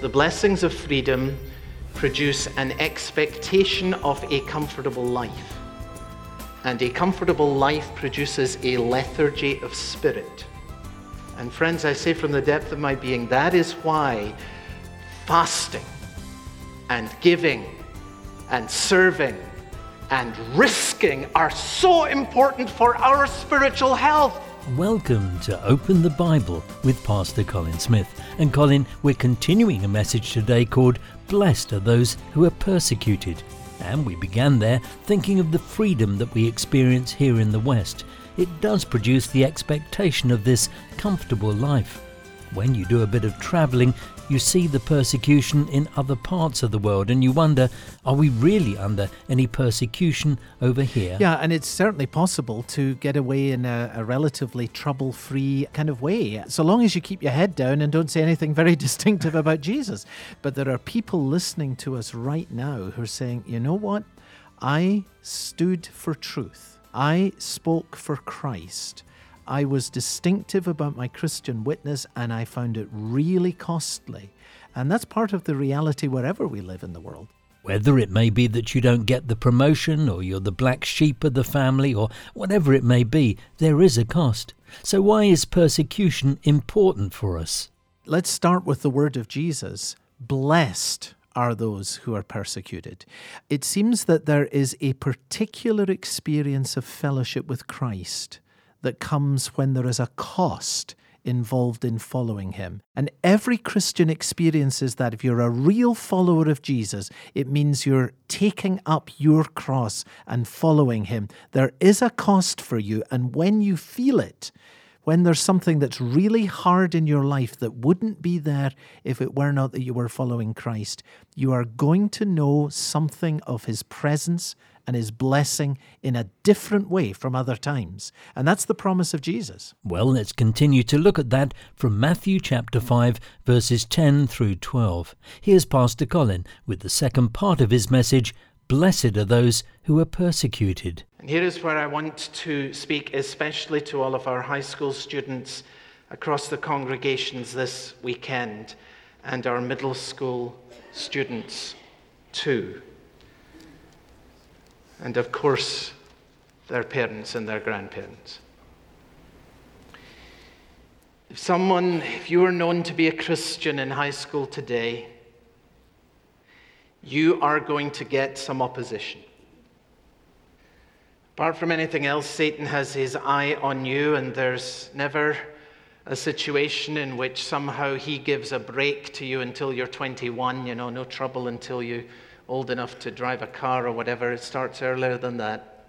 The blessings of freedom produce an expectation of a comfortable life. And a comfortable life produces a lethargy of spirit. And friends, I say from the depth of my being, that is why fasting and giving and serving and risking are so important for our spiritual health. Welcome to Open the Bible with Pastor Colin Smith. And Colin, we're continuing a message today called Blessed are those who are persecuted. And we began there thinking of the freedom that we experience here in the West. It does produce the expectation of this comfortable life. When you do a bit of travelling, you see the persecution in other parts of the world and you wonder, are we really under any persecution over here? Yeah, and it's certainly possible to get away in a, a relatively trouble free kind of way, so long as you keep your head down and don't say anything very distinctive about Jesus. But there are people listening to us right now who are saying, you know what? I stood for truth. I spoke for Christ. I was distinctive about my Christian witness and I found it really costly. And that's part of the reality wherever we live in the world. Whether it may be that you don't get the promotion, or you're the black sheep of the family, or whatever it may be, there is a cost. So, why is persecution important for us? Let's start with the word of Jesus Blessed are those who are persecuted. It seems that there is a particular experience of fellowship with Christ that comes when there is a cost involved in following him. And every Christian experiences that if you're a real follower of Jesus, it means you're taking up your cross and following him. There is a cost for you, and when you feel it, when there's something that's really hard in your life that wouldn't be there if it were not that you were following Christ, you are going to know something of his presence and his blessing in a different way from other times. And that's the promise of Jesus. Well, let's continue to look at that from Matthew chapter 5, verses 10 through 12. Here's Pastor Colin with the second part of his message Blessed are those who are persecuted. And here is where I want to speak, especially to all of our high school students across the congregations this weekend and our middle school students too and of course, their parents and their grandparents. If someone, if you are known to be a Christian in high school today, you are going to get some opposition. Apart from anything else, Satan has his eye on you, and there's never a situation in which somehow he gives a break to you until you're 21, you know, no trouble until you old enough to drive a car or whatever. It starts earlier than that.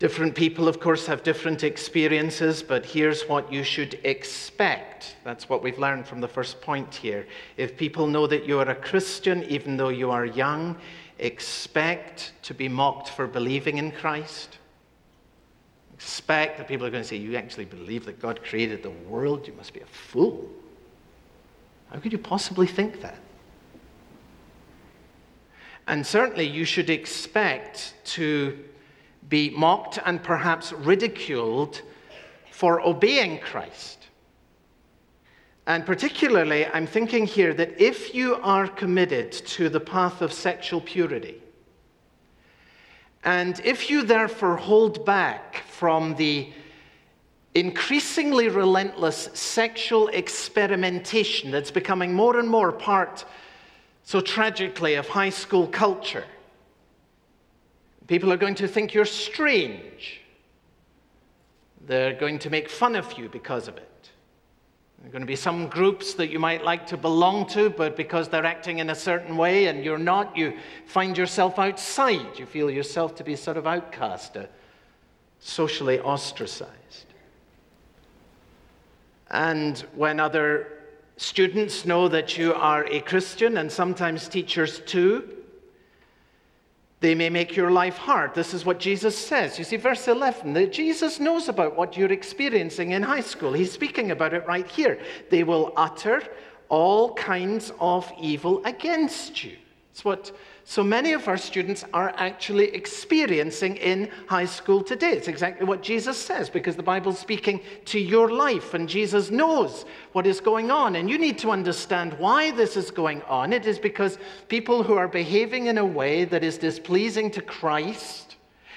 Different people, of course, have different experiences, but here's what you should expect. That's what we've learned from the first point here. If people know that you are a Christian, even though you are young, expect to be mocked for believing in Christ. Expect that people are going to say, You actually believe that God created the world? You must be a fool. How could you possibly think that? And certainly you should expect to be mocked and perhaps ridiculed for obeying Christ. And particularly, I'm thinking here that if you are committed to the path of sexual purity, and if you therefore hold back from the increasingly relentless sexual experimentation that's becoming more and more part so tragically of high school culture. People are going to think you're strange. They're going to make fun of you because of it. There are going to be some groups that you might like to belong to, but because they're acting in a certain way and you're not, you find yourself outside. You feel yourself to be sort of outcast, uh, socially ostracized. And when other Students know that you are a Christian, and sometimes teachers too. They may make your life hard. This is what Jesus says. You see, verse 11, that Jesus knows about what you're experiencing in high school. He's speaking about it right here. They will utter all kinds of evil against you. It's what so many of our students are actually experiencing in high school today. It's exactly what Jesus says because the Bible's speaking to your life and Jesus knows what is going on. And you need to understand why this is going on. It is because people who are behaving in a way that is displeasing to Christ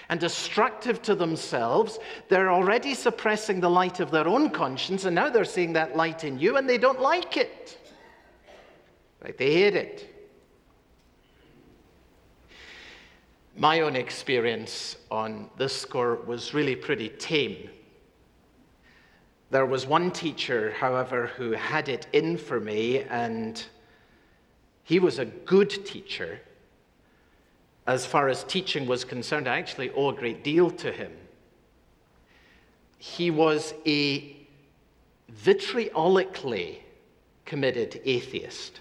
and destructive to themselves, they're already suppressing the light of their own conscience, and now they're seeing that light in you and they don't like it. Right? They hate it. My own experience on this score was really pretty tame. There was one teacher, however, who had it in for me, and he was a good teacher. As far as teaching was concerned, I actually owe a great deal to him. He was a vitriolically committed atheist.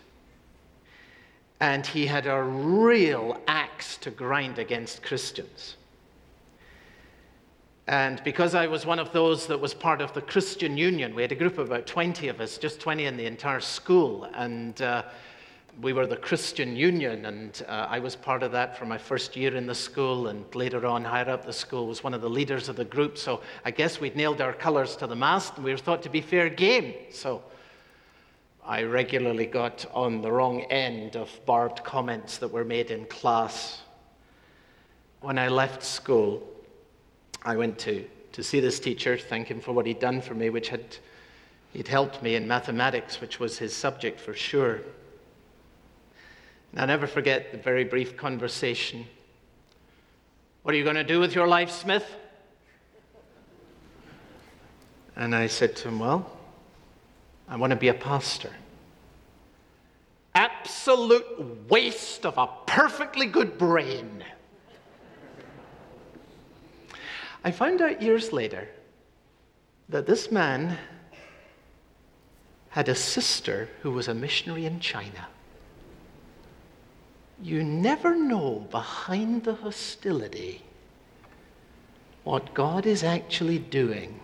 And he had a real axe to grind against Christians. And because I was one of those that was part of the Christian Union, we had a group of about 20 of us, just 20 in the entire school. And uh, we were the Christian Union, and uh, I was part of that for my first year in the school, and later on, higher up the school, was one of the leaders of the group. So I guess we'd nailed our colours to the mast, and we were thought to be fair game. So I regularly got on the wrong end of barbed comments that were made in class. When I left school, I went to, to see this teacher, thank him for what he'd done for me, which had he'd helped me in mathematics, which was his subject for sure. And I'll never forget the very brief conversation. What are you going to do with your life, Smith? And I said to him, Well, I want to be a pastor. Absolute waste of a perfectly good brain. I found out years later that this man had a sister who was a missionary in China. You never know behind the hostility what God is actually doing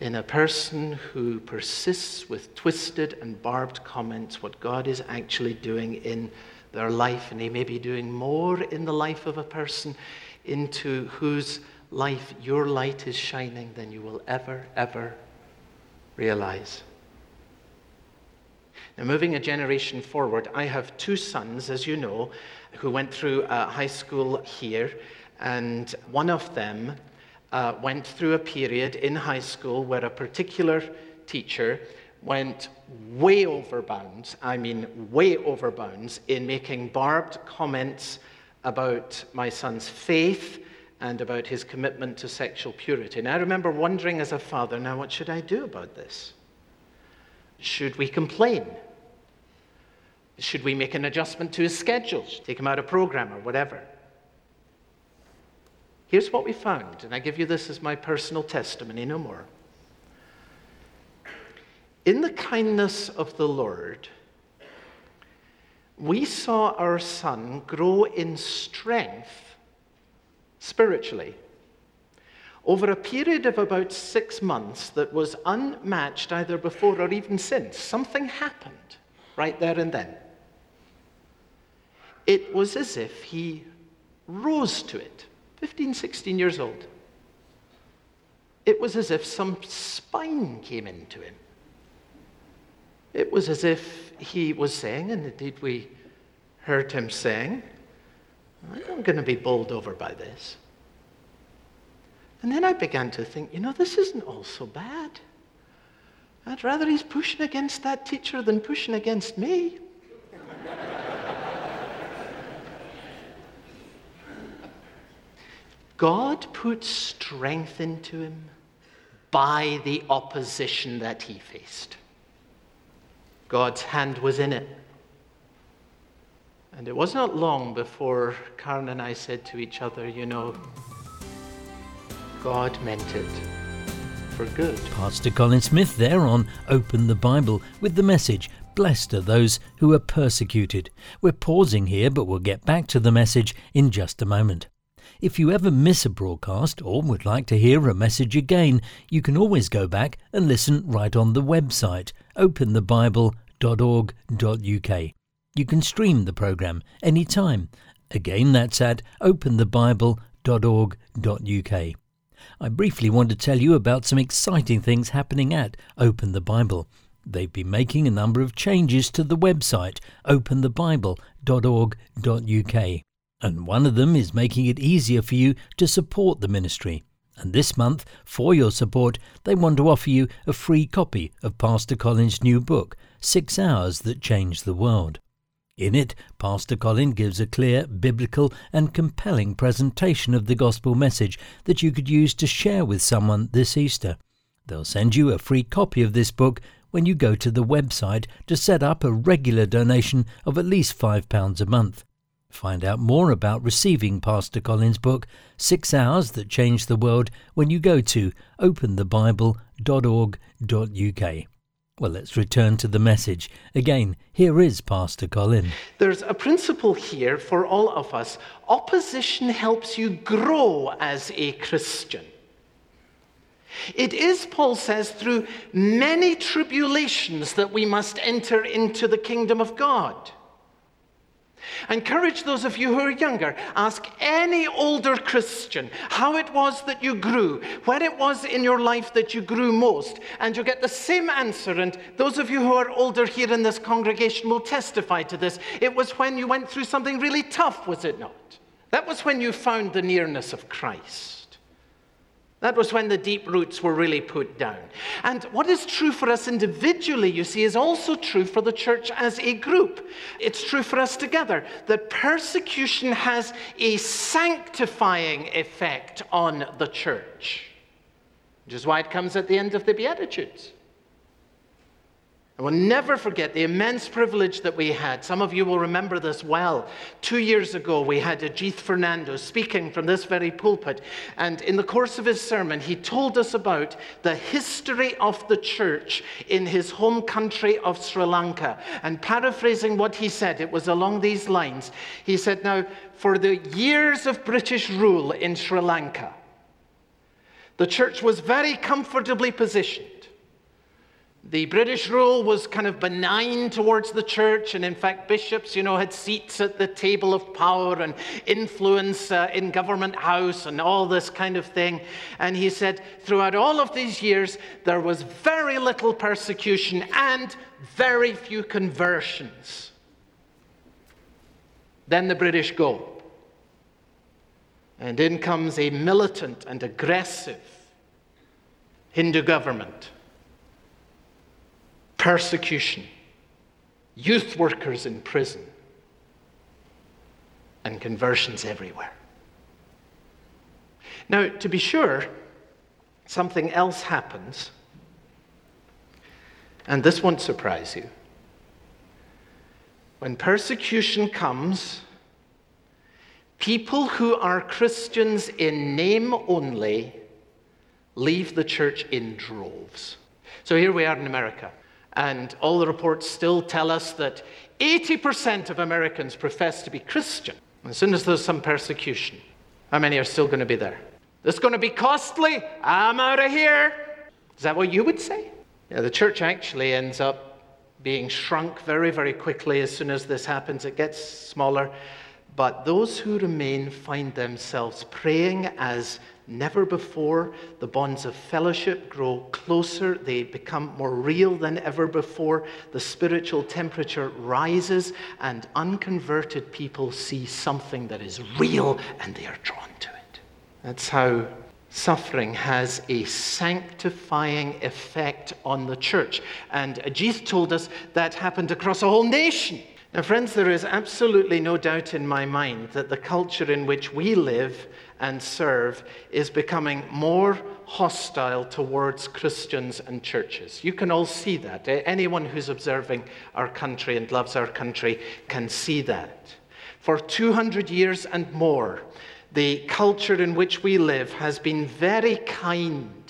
in a person who persists with twisted and barbed comments what God is actually doing in their life. And He may be doing more in the life of a person into whose life your light is shining than you will ever, ever realize. Now, moving a generation forward, I have two sons, as you know, who went through uh, high school here, and one of them uh, went through a period in high school where a particular teacher went way over bounds, I mean, way over bounds, in making barbed comments about my son's faith and about his commitment to sexual purity. And I remember wondering as a father, now what should I do about this? Should we complain? Should we make an adjustment to his schedule? Take him out of program or whatever? Here's what we found, and I give you this as my personal testimony, no more. In the kindness of the Lord, we saw our son grow in strength spiritually over a period of about six months that was unmatched either before or even since. Something happened right there and then. It was as if he rose to it, 15, 16 years old. It was as if some spine came into him. It was as if he was saying, and indeed we heard him saying, I'm going to be bowled over by this. And then I began to think, you know, this isn't all so bad. I'd rather he's pushing against that teacher than pushing against me. God put strength into him by the opposition that he faced. God's hand was in it. And it was not long before Karen and I said to each other, you know, God meant it for good. Pastor Colin Smith there on Open the Bible with the message, Blessed are those who are persecuted. We're pausing here, but we'll get back to the message in just a moment. If you ever miss a broadcast or would like to hear a message again, you can always go back and listen right on the website, openthebible.org.uk. You can stream the program anytime. Again, that's at openthebible.org.uk. I briefly want to tell you about some exciting things happening at Open the Bible. They've been making a number of changes to the website openthebible.org.uk, and one of them is making it easier for you to support the ministry. And this month, for your support, they want to offer you a free copy of Pastor Colin's new book, Six Hours That Changed the World. In it, Pastor Colin gives a clear, biblical, and compelling presentation of the gospel message that you could use to share with someone this Easter. They'll send you a free copy of this book when you go to the website to set up a regular donation of at least £5 a month. Find out more about receiving Pastor Colin's book, Six Hours That Changed the World, when you go to openthebible.org.uk. Well, let's return to the message. Again, here is Pastor Colin. There's a principle here for all of us. Opposition helps you grow as a Christian. It is, Paul says, through many tribulations that we must enter into the kingdom of God. Encourage those of you who are younger. Ask any older Christian how it was that you grew, when it was in your life that you grew most, and you'll get the same answer. And those of you who are older here in this congregation will testify to this. It was when you went through something really tough, was it not? That was when you found the nearness of Christ. That was when the deep roots were really put down. And what is true for us individually, you see, is also true for the church as a group. It's true for us together that persecution has a sanctifying effect on the church, which is why it comes at the end of the Beatitudes. I will never forget the immense privilege that we had. Some of you will remember this well. Two years ago, we had Ajith Fernando speaking from this very pulpit. And in the course of his sermon, he told us about the history of the church in his home country of Sri Lanka. And paraphrasing what he said, it was along these lines. He said, Now, for the years of British rule in Sri Lanka, the church was very comfortably positioned. The British rule was kind of benign towards the church, and in fact, bishops, you know, had seats at the table of power and influence uh, in government house and all this kind of thing. And he said, throughout all of these years, there was very little persecution and very few conversions. Then the British go. And in comes a militant and aggressive Hindu government persecution, youth workers in prison, and conversions everywhere. Now, to be sure, something else happens, and this won't surprise you. When persecution comes, people who are Christians in name only leave the church in droves. So here we are in America. And all the reports still tell us that 80% of Americans profess to be Christian. As soon as there's some persecution, how many are still going to be there? This is going to be costly. I'm out of here. Is that what you would say? Yeah, the church actually ends up being shrunk very, very quickly as soon as this happens. It gets smaller. But those who remain find themselves praying as never before. The bonds of fellowship grow closer, they become more real than ever before. The spiritual temperature rises, and unconverted people see something that is real and they are drawn to it. That's how suffering has a sanctifying effect on the church. And Ajith told us that happened across a whole nation. Now, friends, there is absolutely no doubt in my mind that the culture in which we live and serve is becoming more hostile towards Christians and churches. You can all see that. Anyone who's observing our country and loves our country can see that. For 200 years and more, the culture in which we live has been very kind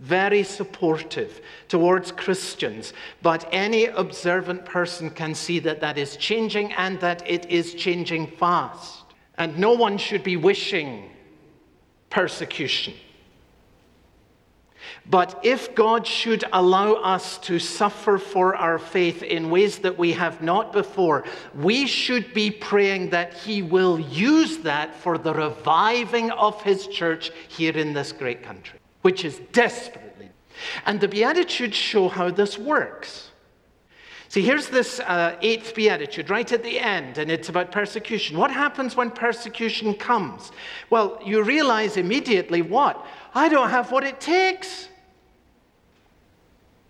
very supportive towards Christians, but any observant person can see that that is changing and that it is changing fast. And no one should be wishing persecution. But if God should allow us to suffer for our faith in ways that we have not before, we should be praying that He will use that for the reviving of His church here in this great country, which is desperately. And the Beatitudes show how this works. See, here's this uh, eighth beatitude right at the end, and it's about persecution. What happens when persecution comes? Well, you realize immediately what? I don't have what it takes.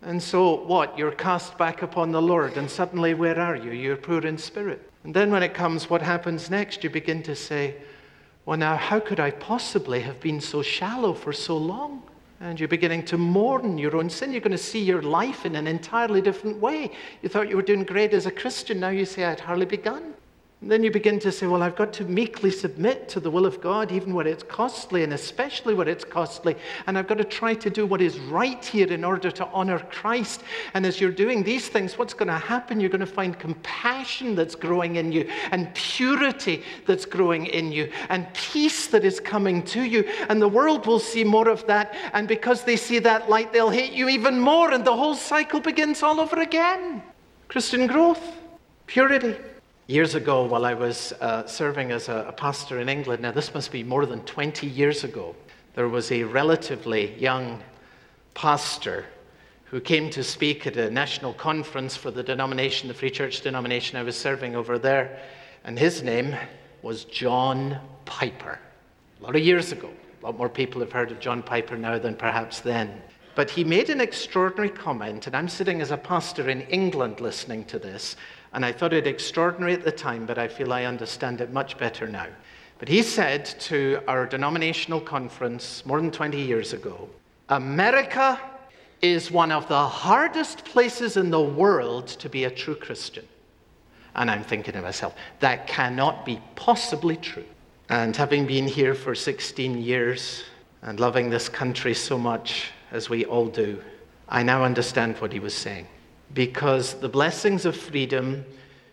And so, what? You're cast back upon the Lord, and suddenly, where are you? You're poor in spirit. And then, when it comes, what happens next? You begin to say, Well, now, how could I possibly have been so shallow for so long? And you're beginning to mourn your own sin. You're going to see your life in an entirely different way. You thought you were doing great as a Christian. Now you say, I'd hardly begun. And then you begin to say, Well, I've got to meekly submit to the will of God, even when it's costly, and especially when it's costly. And I've got to try to do what is right here in order to honor Christ. And as you're doing these things, what's going to happen? You're going to find compassion that's growing in you, and purity that's growing in you, and peace that is coming to you. And the world will see more of that. And because they see that light, they'll hate you even more. And the whole cycle begins all over again. Christian growth, purity. Years ago, while I was uh, serving as a, a pastor in England, now this must be more than 20 years ago, there was a relatively young pastor who came to speak at a national conference for the denomination, the Free Church denomination I was serving over there, and his name was John Piper. A lot of years ago. A lot more people have heard of John Piper now than perhaps then. But he made an extraordinary comment, and I'm sitting as a pastor in England listening to this, and I thought it extraordinary at the time, but I feel I understand it much better now. But he said to our denominational conference more than 20 years ago America is one of the hardest places in the world to be a true Christian. And I'm thinking to myself, that cannot be possibly true. And having been here for 16 years and loving this country so much as we all do, I now understand what he was saying because the blessings of freedom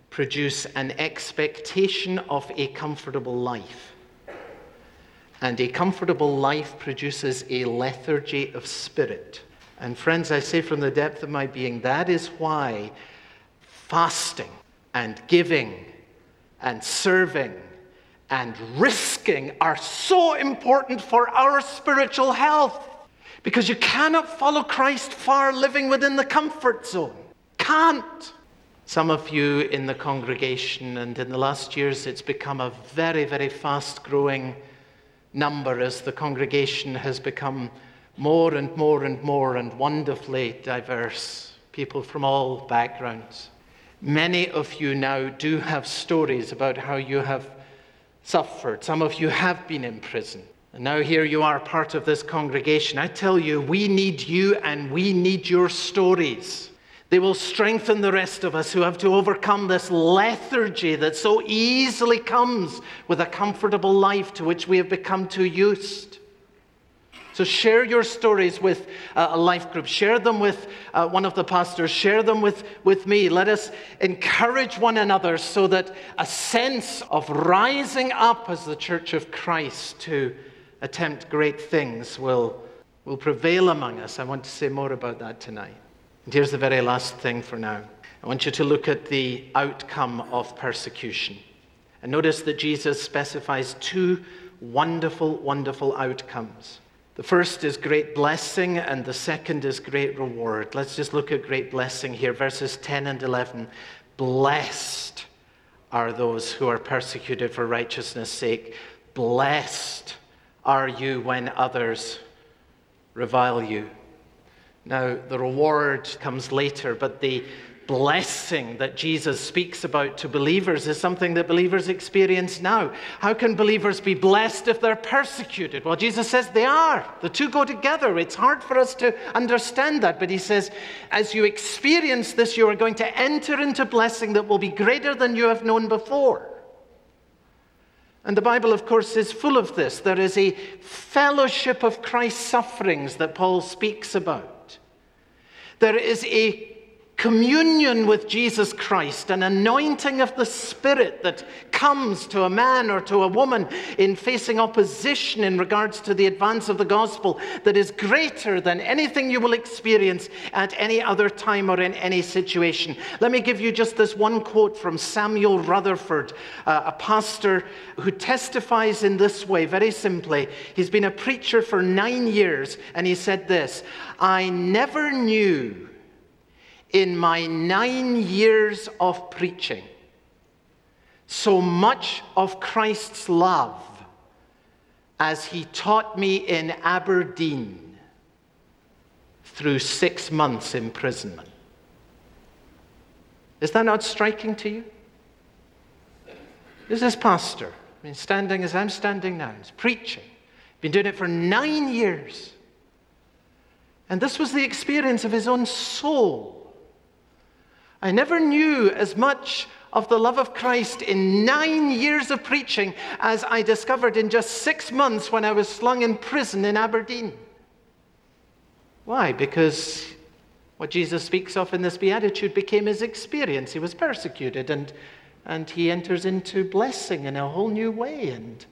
produce an expectation of a comfortable life. And a comfortable life produces a lethargy of spirit. And friends, I say from the depth of my being, that is why fasting and giving and serving and risking are so important for our spiritual health. Because you cannot follow Christ far living within the comfort zone can't. Some of you in the congregation, and in the last years, it's become a very, very fast growing number as the congregation has become more and more and more and wonderfully diverse, people from all backgrounds. Many of you now do have stories about how you have suffered. Some of you have been in prison. And now here you are, part of this congregation. I tell you, we need you and we need your stories. They will strengthen the rest of us who have to overcome this lethargy that so easily comes with a comfortable life to which we have become too used. So share your stories with a life group. Share them with uh, one of the pastors. Share them with, with me. Let us encourage one another so that a sense of rising up as the church of Christ to attempt great things will, will prevail among us. I want to say more about that tonight. And here's the very last thing for now. I want you to look at the outcome of persecution. And notice that Jesus specifies two wonderful, wonderful outcomes. The first is great blessing, and the second is great reward. Let's just look at great blessing here, verses 10 and 11. Blessed are those who are persecuted for righteousness' sake. Blessed are you when others revile you. Now, the reward comes later, but the blessing that Jesus speaks about to believers is something that believers experience now. How can believers be blessed if they're persecuted? Well, Jesus says they are. The two go together. It's hard for us to understand that, but he says, as you experience this, you are going to enter into blessing that will be greater than you have known before. And the Bible, of course, is full of this. There is a fellowship of Christ's sufferings that Paul speaks about. There is a communion with Jesus Christ, an anointing of the Spirit that comes to a man or to a woman in facing opposition in regards to the advance of the gospel that is greater than anything you will experience at any other time or in any situation. Let me give you just this one quote from Samuel Rutherford, uh, a pastor who testifies in this way very simply. He's been a preacher for nine years, and he said this I never knew in my nine years of preaching so much of Christ's love as he taught me in Aberdeen through six months imprisonment. Is that not striking to you? This is pastor. I mean, standing as I'm standing now, he's preaching. Been doing it for nine years. And this was the experience of his own soul. I never knew as much of the love of Christ in nine years of preaching as I discovered in just six months when I was slung in prison in Aberdeen. Why? Because what Jesus speaks of in this beatitude became his experience. He was persecuted and, and he enters into blessing in a whole new way. And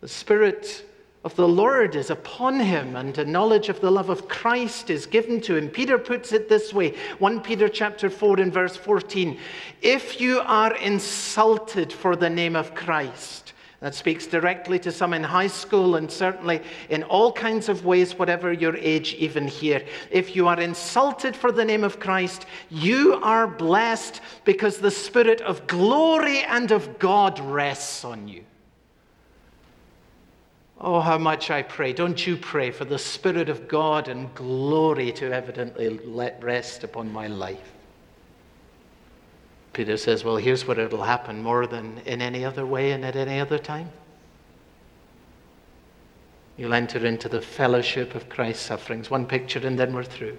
the Spirit of the Lord is upon him and a knowledge of the love of Christ is given to him. Peter puts it this way 1 Peter chapter 4 and verse 14 If you are insulted for the name of Christ, that speaks directly to some in high school and certainly in all kinds of ways, whatever your age, even here. If you are insulted for the name of Christ, you are blessed because the Spirit of glory and of God rests on you. Oh, how much I pray. Don't you pray for the Spirit of God and glory to evidently let rest upon my life. Peter says, Well, here's what it'll happen more than in any other way and at any other time. You'll enter into the fellowship of Christ's sufferings. One picture, and then we're through.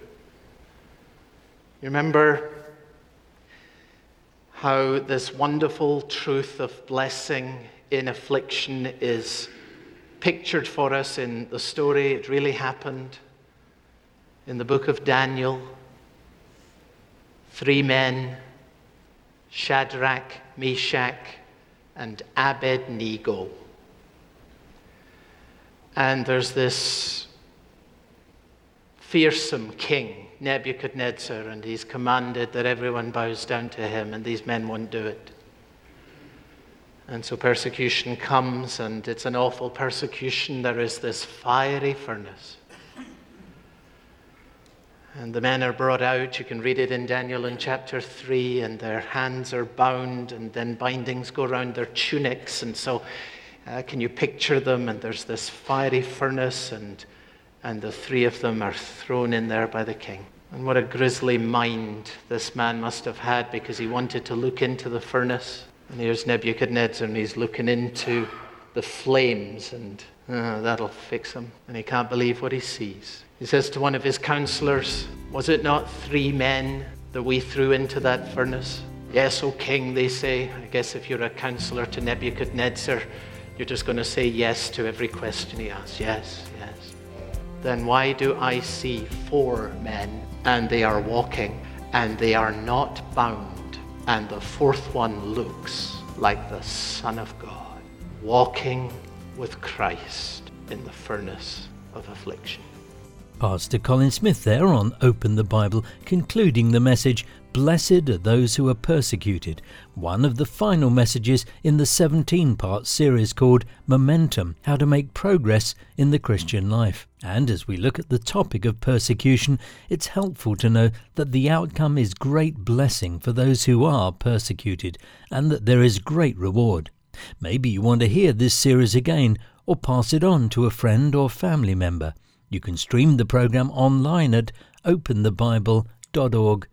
You remember how this wonderful truth of blessing in affliction is pictured for us in the story. It really happened in the book of Daniel. Three men, Shadrach, Meshach, and Abednego. And there's this fearsome king, Nebuchadnezzar, and he's commanded that everyone bows down to him, and these men won't do it. And so persecution comes, and it's an awful persecution. There is this fiery furnace. And the men are brought out. You can read it in Daniel in chapter 3, and their hands are bound, and then bindings go around their tunics. And so, uh, can you picture them? And there's this fiery furnace, and, and the three of them are thrown in there by the king. And what a grisly mind this man must have had because he wanted to look into the furnace. And here's Nebuchadnezzar, and he's looking into the flames, and uh, that'll fix him. And he can't believe what he sees. He says to one of his counselors, Was it not three men that we threw into that furnace? Yes, O king, they say. I guess if you're a counselor to Nebuchadnezzar, you're just going to say yes to every question he asks. Yes, yes. Then why do I see four men and they are walking and they are not bound? And the fourth one looks like the Son of God, walking with Christ in the furnace of affliction. Pastor Colin Smith there on Open the Bible, concluding the message Blessed are those who are persecuted, one of the final messages in the 17 part series called Momentum How to Make Progress in the Christian Life. And as we look at the topic of persecution, it's helpful to know that the outcome is great blessing for those who are persecuted, and that there is great reward. Maybe you want to hear this series again, or pass it on to a friend or family member. You can stream the program online at openthebible.org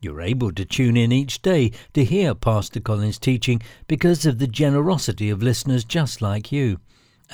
you're able to tune in each day to hear Pastor Colin's teaching because of the generosity of listeners just like you.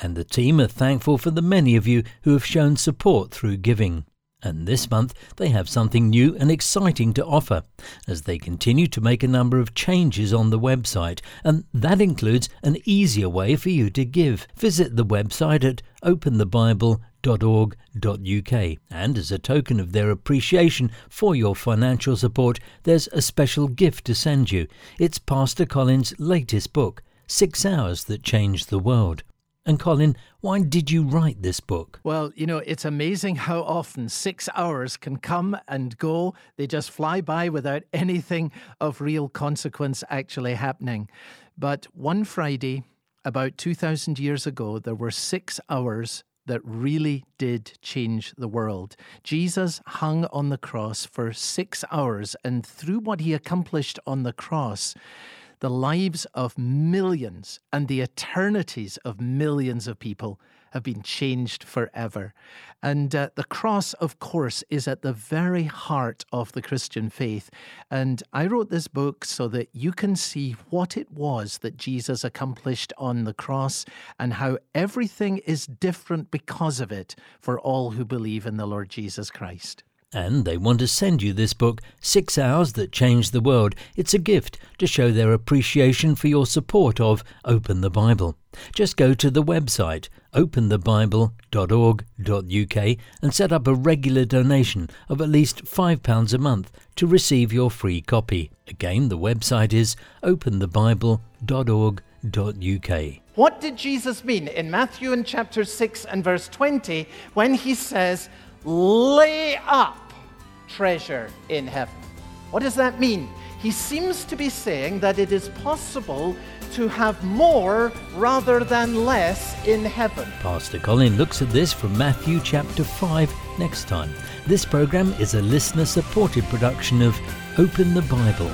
And the team are thankful for the many of you who have shown support through giving. And this month they have something new and exciting to offer as they continue to make a number of changes on the website, and that includes an easier way for you to give. Visit the website at openthebible.org openthebible.org.uk. And as a token of their appreciation for your financial support, there's a special gift to send you. It's Pastor Colin's latest book, Six Hours That Changed the World. And Colin, why did you write this book? Well, you know, it's amazing how often six hours can come and go. They just fly by without anything of real consequence actually happening. But one Friday, about 2,000 years ago, there were six hours that really did change the world. Jesus hung on the cross for six hours, and through what he accomplished on the cross, the lives of millions and the eternities of millions of people have been changed forever. And uh, the cross, of course, is at the very heart of the Christian faith. And I wrote this book so that you can see what it was that Jesus accomplished on the cross and how everything is different because of it for all who believe in the Lord Jesus Christ. And they want to send you this book, Six Hours That Changed the World. It's a gift to show their appreciation for your support of Open the Bible. Just go to the website openthebible.org.uk and set up a regular donation of at least £5 a month to receive your free copy. Again, the website is openthebible.org.uk. What did Jesus mean in Matthew in chapter 6 and verse 20 when he says, lay up treasure in heaven. What does that mean? He seems to be saying that it is possible to have more rather than less in heaven. Pastor Colin looks at this from Matthew chapter 5 next time. This program is a listener supported production of Open the Bible